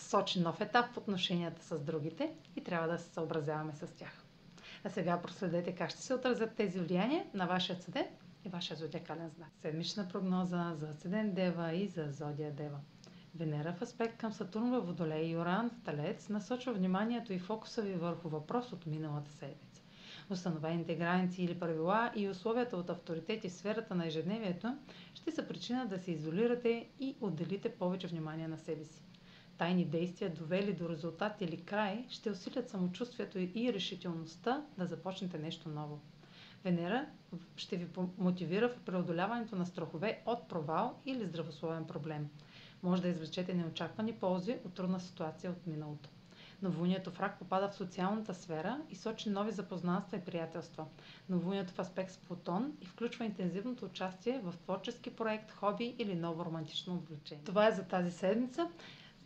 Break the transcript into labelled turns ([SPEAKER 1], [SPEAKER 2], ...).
[SPEAKER 1] сочи нов етап в отношенията с другите и трябва да се съобразяваме с тях. А сега проследете как ще се отразят тези влияния на вашия седент и вашия зодиакален знак. Седмична прогноза за седент Дева и за зодия Дева. Венера в аспект към Сатурн във Водолей и Оран в Талец насочва вниманието и фокуса ви върху въпрос от миналата седмица. Установените граници или правила и условията от авторитети в сферата на ежедневието ще са причина да се изолирате и отделите повече внимание на себе си тайни действия, довели до резултат или край, ще усилят самочувствието и решителността да започнете нещо ново. Венера ще ви мотивира в преодоляването на страхове от провал или здравословен проблем. Може да извлечете неочаквани ползи от трудна ситуация от миналото. Новолунието в рак попада в социалната сфера и сочи нови запознанства и приятелства. Новолунието в аспект с Плутон и включва интензивното участие в творчески проект, хоби или ново романтично увлечение. Това е за тази седмица.